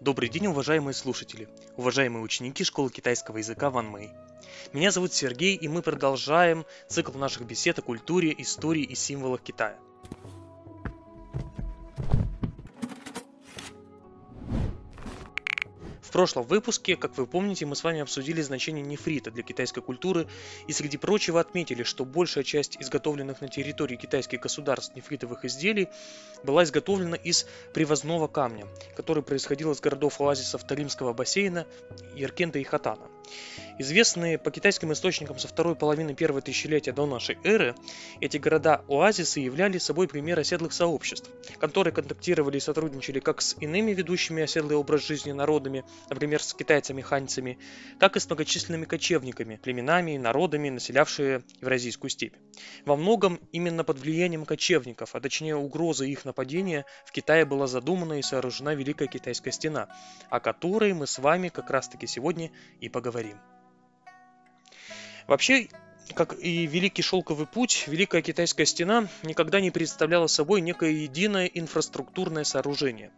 Добрый день, уважаемые слушатели, уважаемые ученики школы китайского языка Ван Мэй. Меня зовут Сергей, и мы продолжаем цикл наших бесед о культуре, истории и символах Китая. В прошлом выпуске, как вы помните, мы с вами обсудили значение нефрита для китайской культуры и среди прочего отметили, что большая часть изготовленных на территории китайских государств нефритовых изделий была изготовлена из привозного камня, который происходил из городов-оазисов Таримского бассейна, Яркента и Хатана. Известные по китайским источникам со второй половины первого тысячелетия до нашей эры, эти города-оазисы являли собой пример оседлых сообществ, которые контактировали и сотрудничали как с иными ведущими оседлый образ жизни народами, например, с китайцами-ханьцами, так и с многочисленными кочевниками, племенами и народами, населявшие Евразийскую степь. Во многом именно под влиянием кочевников, а точнее угрозы их нападения, в Китае была задумана и сооружена Великая Китайская стена, о которой мы с вами как раз таки сегодня и поговорим. Вообще, как и Великий Шелковый путь, Великая Китайская стена никогда не представляла собой некое единое инфраструктурное сооружение.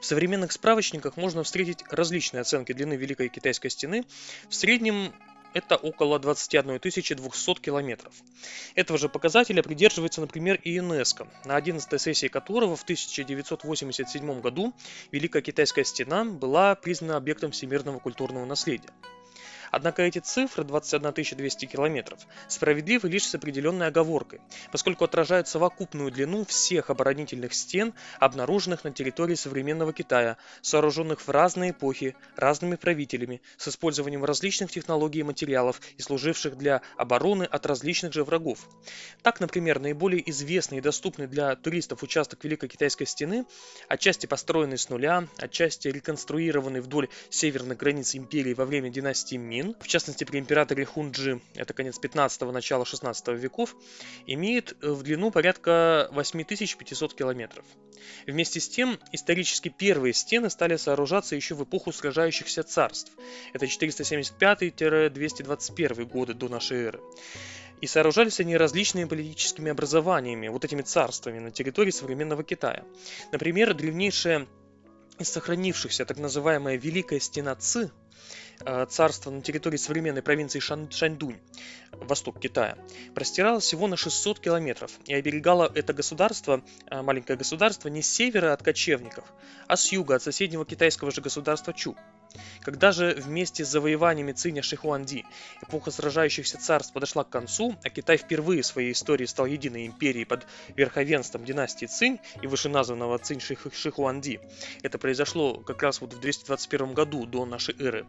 В современных справочниках можно встретить различные оценки длины Великой Китайской стены. В среднем это около 21 200 километров. Этого же показателя придерживается, например, и ЮНЕСКО, на 11 сессии которого в 1987 году Великая Китайская стена была признана объектом всемирного культурного наследия. Однако эти цифры, 21 200 километров, справедливы лишь с определенной оговоркой, поскольку отражают совокупную длину всех оборонительных стен, обнаруженных на территории современного Китая, сооруженных в разные эпохи, разными правителями, с использованием различных технологий и материалов и служивших для обороны от различных же врагов. Так, например, наиболее известный и доступный для туристов участок Великой Китайской стены, отчасти построенный с нуля, отчасти реконструированный вдоль северных границ империи во время династии Мин, Мин, в частности при императоре Хунджи, это конец 15-го, начало 16 веков, имеет э, в длину порядка 8500 километров. Вместе с тем, исторически первые стены стали сооружаться еще в эпоху сражающихся царств. Это 475-221 годы до нашей эры. И сооружались они различными политическими образованиями, вот этими царствами на территории современного Китая. Например, древнейшая из сохранившихся так называемая Великая Стена Ци Э, царство на территории современной провинции Шан Шаньдунь, восток Китая, простиралось всего на 600 километров и оберегало это государство, э, маленькое государство, не с севера от кочевников, а с юга от соседнего китайского же государства Чу. Когда же вместе с завоеваниями Циня Шихуанди эпоха сражающихся царств подошла к концу, а Китай впервые в своей истории стал единой империей под верховенством династии Цинь и вышеназванного Цинь Шихуанди, это произошло как раз вот в 221 году до нашей эры,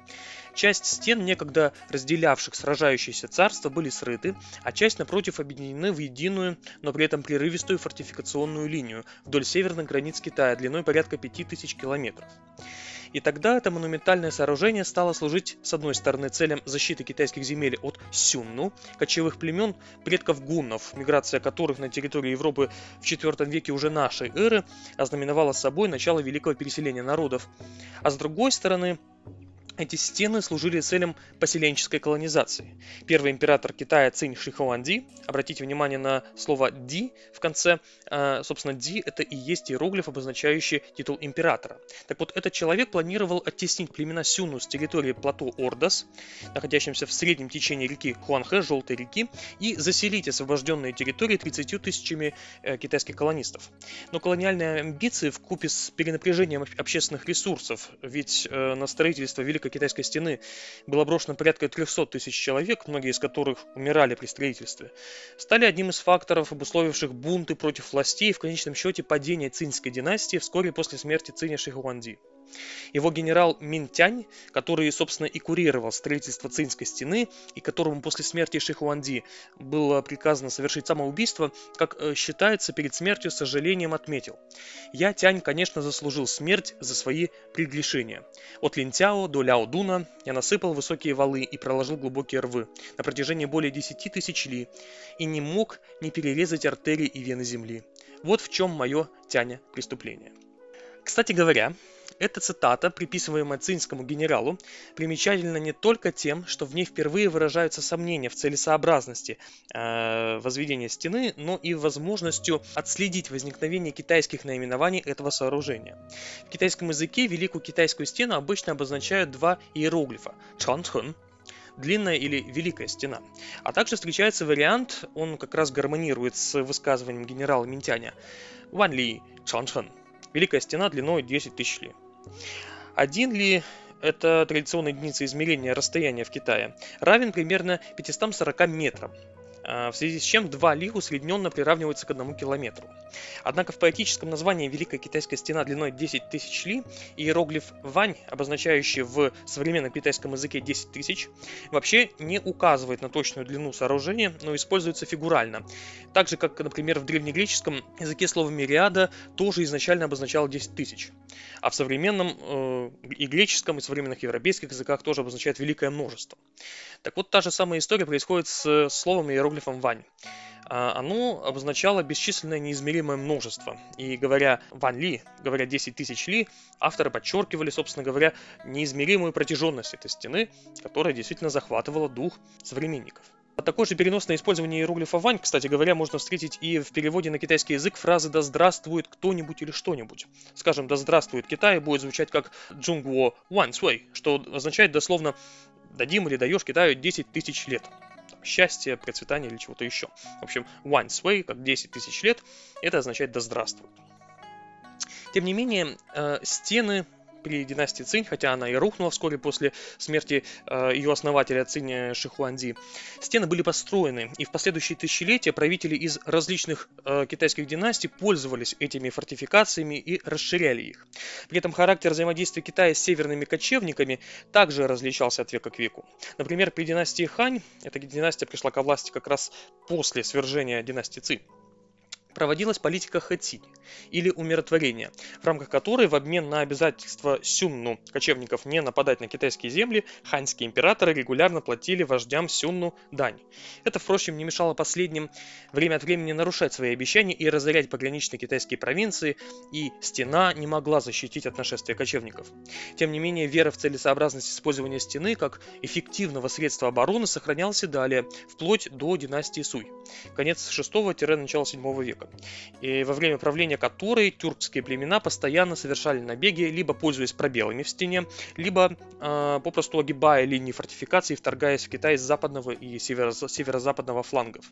часть стен, некогда разделявших сражающиеся царства, были срыты, а часть, напротив, объединены в единую, но при этом прерывистую фортификационную линию вдоль северных границ Китая длиной порядка 5000 километров. И тогда это монументальное сооружение стало служить, с одной стороны, целям защиты китайских земель от сюнну, кочевых племен, предков гуннов, миграция которых на территории Европы в IV веке уже нашей эры ознаменовала собой начало великого переселения народов, а с другой стороны, эти стены служили целям поселенческой колонизации. Первый император Китая Цинь Шихуанди, обратите внимание на слово «ди» в конце, а, собственно, «ди» это и есть иероглиф, обозначающий титул императора. Так вот, этот человек планировал оттеснить племена Сюну с территории плато Ордос, находящимся в среднем течении реки Хуанхэ, Желтой реки, и заселить освобожденные территории 30 тысячами э, китайских колонистов. Но колониальные амбиции в купе с перенапряжением общественных ресурсов, ведь э, на строительство Великой Китайской стены было брошено порядка 300 тысяч человек, многие из которых умирали при строительстве, стали одним из факторов, обусловивших бунты против властей и в конечном счете падение Цинской династии вскоре после смерти Циня Шихуанди. Его генерал Минтянь, который, собственно, и курировал строительство Цинской стены, и которому после смерти Шихуанди было приказано совершить самоубийство, как э, считается, перед смертью с сожалением отметил. «Я, Тянь, конечно, заслужил смерть за свои прегрешения. От Линтяо до Ляо Дуна я насыпал высокие валы и проложил глубокие рвы на протяжении более десяти тысяч ли, и не мог не перерезать артерии и вены земли. Вот в чем мое, Тяня, преступление». Кстати говоря, Эта цитата, приписываемая цинскому генералу, примечательна не только тем, что в ней впервые выражаются сомнения в целесообразности э, возведения стены, но и возможностью отследить возникновение китайских наименований этого сооружения. В китайском языке Великую Китайскую стену обычно обозначают два иероглифа – Чанчхун длинная или великая стена. А также встречается вариант, он как раз гармонирует с высказыванием генерала Минтяня. Ван Ли Чанчхан. Великая стена длиной 10 тысяч ли. Один ли это традиционная единица измерения расстояния в Китае, равен примерно 540 метрам. А, в связи с чем 2 ли усредненно приравниваются к 1 километру. Однако в поэтическом названии Великая Китайская стена длиной 10 тысяч ли иероглиф Вань, обозначающий в современном китайском языке 10 тысяч, вообще не указывает на точную длину сооружения, но используется фигурально. Так же, как, например, в древнегреческом языке слово «мириада» тоже изначально обозначало 10 тысяч. А в современном э, и греческом, и современных европейских языках тоже обозначает великое множество. Так вот, та же самая история происходит с словом иероглифом «вань». А, оно обозначало бесчисленное неизмеримое множество. И говоря «ван ли», говоря 10 тысяч ли, авторы подчеркивали, собственно говоря, неизмеримую протяженность этой стены, которая действительно захватывала дух современников. Такое же переносное использование иероглифа «вань», кстати говоря, можно встретить и в переводе на китайский язык фразы «да здравствует кто-нибудь» или «что-нибудь». Скажем, «да здравствует Китай» будет звучать как «джунгуо ван суэй», что означает дословно «дадим или даешь Китаю 10 тысяч лет» счастья, процветания или чего-то еще. В общем, one sway, как 10 тысяч лет, это означает «да здравствует». Тем не менее, э, стены при династии Цинь, хотя она и рухнула вскоре после смерти э, ее основателя Цинь Шихуанди. Стены были построены, и в последующие тысячелетия правители из различных э, китайских династий пользовались этими фортификациями и расширяли их. При этом характер взаимодействия Китая с северными кочевниками также различался от века к веку. Например, при династии Хань, эта династия пришла ко власти как раз после свержения династии Цинь, проводилась политика хэцинь, или умиротворения, в рамках которой в обмен на обязательство сюнну кочевников не нападать на китайские земли, ханьские императоры регулярно платили вождям сюнну дань. Это, впрочем, не мешало последним время от времени нарушать свои обещания и разорять пограничные китайские провинции, и стена не могла защитить от нашествия кочевников. Тем не менее, вера в целесообразность использования стены как эффективного средства обороны сохранялась и далее, вплоть до династии Суй, конец 6-начало 7 века. И во время правления которой тюркские племена постоянно совершали набеги, либо пользуясь пробелами в стене, либо э, попросту огибая линии фортификации, вторгаясь в Китай с западного и северо- северо-западного флангов.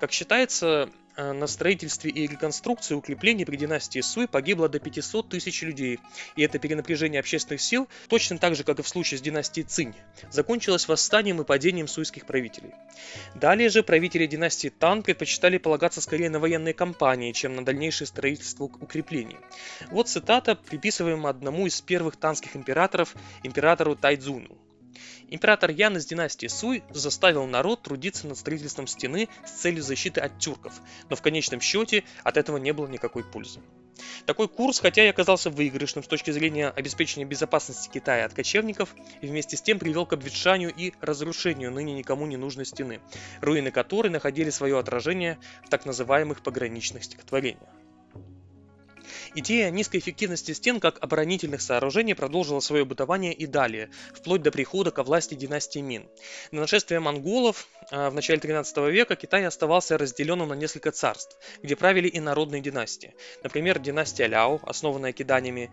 Как считается, на строительстве и реконструкции укреплений при династии Суй погибло до 500 тысяч людей, и это перенапряжение общественных сил, точно так же, как и в случае с династией Цинь, закончилось восстанием и падением суйских правителей. Далее же правители династии Тан предпочитали полагаться скорее на военные кампании, чем на дальнейшее строительство укреплений. Вот цитата, приписываемая одному из первых танских императоров, императору Тайдзуну. Император Ян из династии Суй заставил народ трудиться над строительством стены с целью защиты от тюрков, но в конечном счете от этого не было никакой пользы. Такой курс, хотя и оказался выигрышным с точки зрения обеспечения безопасности Китая от кочевников, и вместе с тем привел к обветшанию и разрушению ныне никому не нужной стены, руины которой находили свое отражение в так называемых пограничных стихотворениях. Идея низкой эффективности стен как оборонительных сооружений продолжила свое бытование и далее, вплоть до прихода ко власти династии Мин. На нашествие монголов а, в начале 13 века Китай оставался разделенным на несколько царств, где правили и народные династии. Например, династия Ляо, основанная киданями,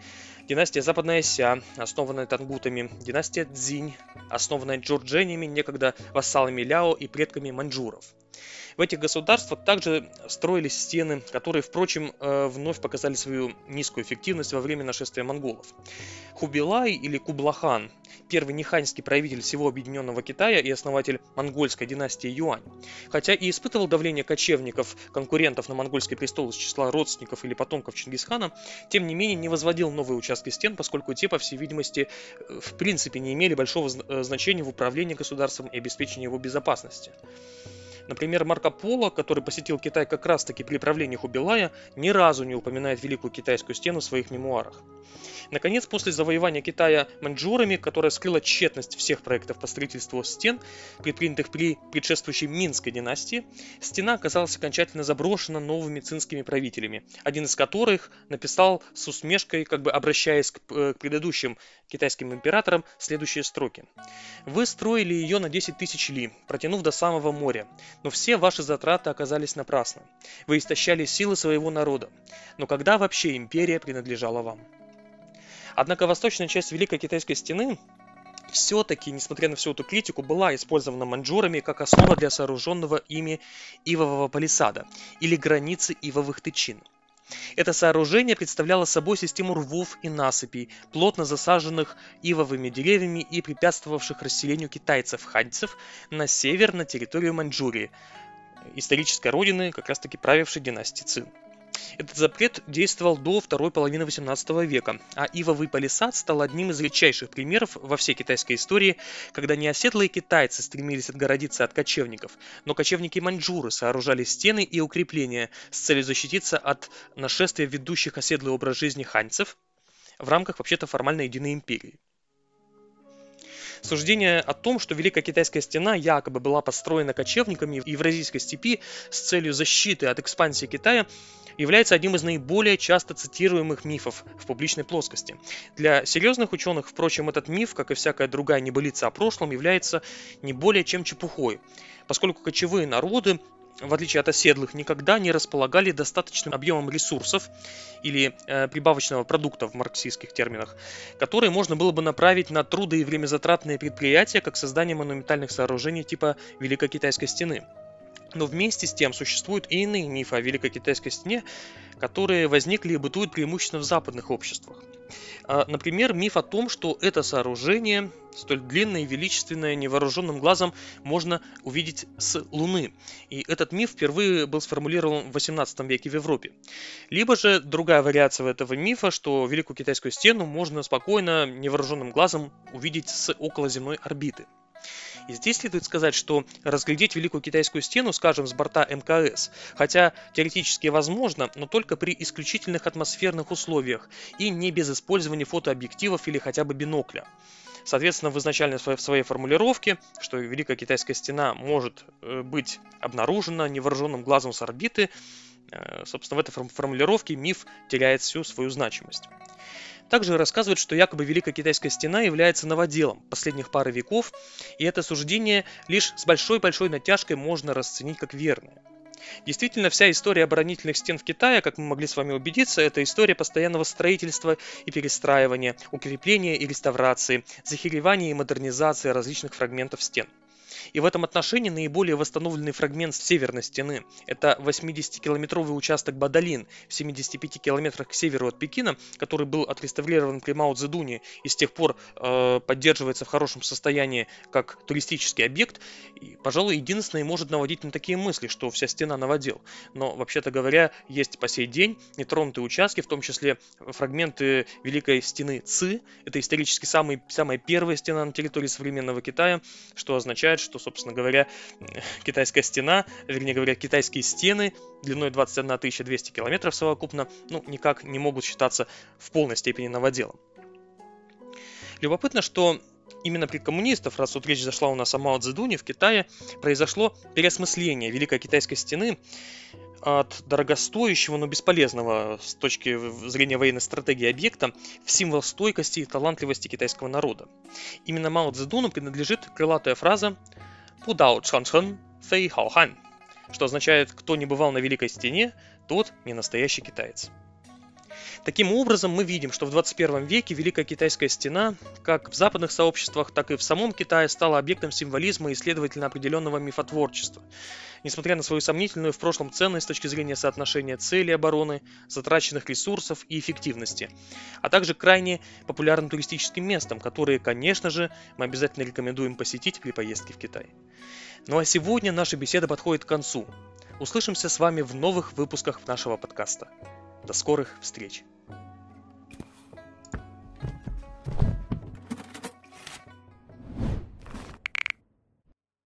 династия Западная Ся, основанная тангутами, династия Цзинь, основанная джурдженями, некогда вассалами Ляо и предками маньчжуров. В этих государствах также строились стены, которые, впрочем, э, вновь показали свою низкую эффективность во время нашествия монголов. Хубилай или Кублахан, первый неханьский правитель всего объединенного Китая и основатель монгольской династии Юань, хотя и испытывал давление кочевников, конкурентов на монгольский престол из числа родственников или потомков Чингисхана, тем не менее не возводил новые участки стен, поскольку те, по всей видимости, э, в принципе не имели большого э, значения в управлении государством и обеспечении его безопасности. Например, Марко Поло, который посетил Китай как раз-таки при правлении Хубилая, ни разу не упоминает Великую Китайскую стену в своих мемуарах. Наконец, после завоевания Китая маньчжурами, которое скрыло тщетность всех проектов по строительству стен, предпринятых при предшествующей Минской династии, стена оказалась окончательно заброшена новыми цинскими правителями, один из которых написал с усмешкой, как бы обращаясь к, э, к предыдущим китайским императорам, следующие строки. «Вы строили ее на 10 тысяч ли, протянув до самого моря, но все ваши затраты оказались напрасны. Вы истощали силы своего народа. Но когда вообще империя принадлежала вам?» Однако восточная часть Великой Китайской стены все-таки, несмотря на всю эту критику, была использована маньчжурами как основа для сооруженного ими ивового палисада или границы ивовых тычин. Это сооружение представляло собой систему рвов и насыпей, плотно засаженных ивовыми деревьями и препятствовавших расселению китайцев-ханьцев на север на территорию Маньчжурии, исторической родины как раз таки правившей династии Цин. Этот запрет действовал до второй половины XVIII века, а ивовый палисад стал одним из редчайших примеров во всей китайской истории, когда не оседлые китайцы стремились отгородиться от кочевников, но кочевники-маньчжуры сооружали стены и укрепления с целью защититься от нашествия ведущих оседлый образ жизни ханьцев в рамках вообще-то формально единой империи. Суждение о том, что Великая Китайская стена якобы была построена кочевниками в Евразийской степи с целью защиты от экспансии Китая, является одним из наиболее часто цитируемых мифов в публичной плоскости. Для серьезных ученых, впрочем, этот миф, как и всякая другая небылица о прошлом, является не более чем чепухой, поскольку кочевые народы в отличие от оседлых, никогда не располагали достаточным объемом ресурсов или э, прибавочного продукта в марксистских терминах, которые можно было бы направить на труды и времязатратные предприятия, как создание монументальных сооружений типа Великой Китайской стены. Но вместе с тем существуют и иные мифы о Великой Китайской стене, которые возникли и бытуют преимущественно в западных обществах. А, например, миф о том, что это сооружение, столь длинное и величественное, невооруженным глазом можно увидеть с Луны. И этот миф впервые был сформулирован в 18 веке в Европе. Либо же другая вариация этого мифа, что Великую Китайскую стену можно спокойно невооруженным глазом увидеть с околоземной орбиты. И здесь следует сказать, что разглядеть Великую Китайскую стену, скажем, с борта МКС, хотя теоретически возможно, но только при исключительных атмосферных условиях и не без использования фотообъективов или хотя бы бинокля. Соответственно, в изначальной своей формулировке, что Великая Китайская стена может э, быть обнаружена невооруженным глазом с орбиты, э, собственно, в этой формулировке миф теряет всю свою значимость. Также рассказывают, что якобы Великая Китайская стена является новоделом последних пары веков, и это суждение лишь с большой-большой натяжкой можно расценить как верное. Действительно, вся история оборонительных стен в Китае, как мы могли с вами убедиться, это история постоянного строительства и перестраивания, укрепления и реставрации, захеревания и модернизации различных фрагментов стен – и в этом отношении наиболее восстановленный фрагмент северной стены – это 80-километровый участок Бадалин в 75 километрах к северу от Пекина, который был отреставрирован при Мао Цзэдуне и с тех пор э, поддерживается в хорошем состоянии как туристический объект. И, пожалуй, единственное может наводить на такие мысли, что вся стена новодел. Но, вообще-то говоря, есть по сей день нетронутые участки, в том числе фрагменты Великой стены Ци. Это исторически самый, самая первая стена на территории современного Китая, что означает, что, собственно говоря, китайская стена, вернее говоря, китайские стены длиной 21 200 километров совокупно, ну, никак не могут считаться в полной степени новоделом. Любопытно, что именно при коммунистов, раз вот речь зашла у нас о Мао Цзэдуне, в Китае произошло переосмысление Великой Китайской стены от дорогостоящего, но бесполезного с точки зрения военной стратегии объекта в символ стойкости и талантливости китайского народа. Именно Мао Цзэдуну принадлежит крылатая фраза «Пудао чан фэй хао хан», что означает «кто не бывал на Великой Стене, тот не настоящий китаец». Таким образом, мы видим, что в 21 веке Великая Китайская стена, как в западных сообществах, так и в самом Китае, стала объектом символизма и, следовательно, определенного мифотворчества. Несмотря на свою сомнительную в прошлом ценность с точки зрения соотношения цели обороны, затраченных ресурсов и эффективности, а также крайне популярным туристическим местом, которые, конечно же, мы обязательно рекомендуем посетить при поездке в Китай. Ну а сегодня наша беседа подходит к концу. Услышимся с вами в новых выпусках нашего подкаста. До скорых встреч!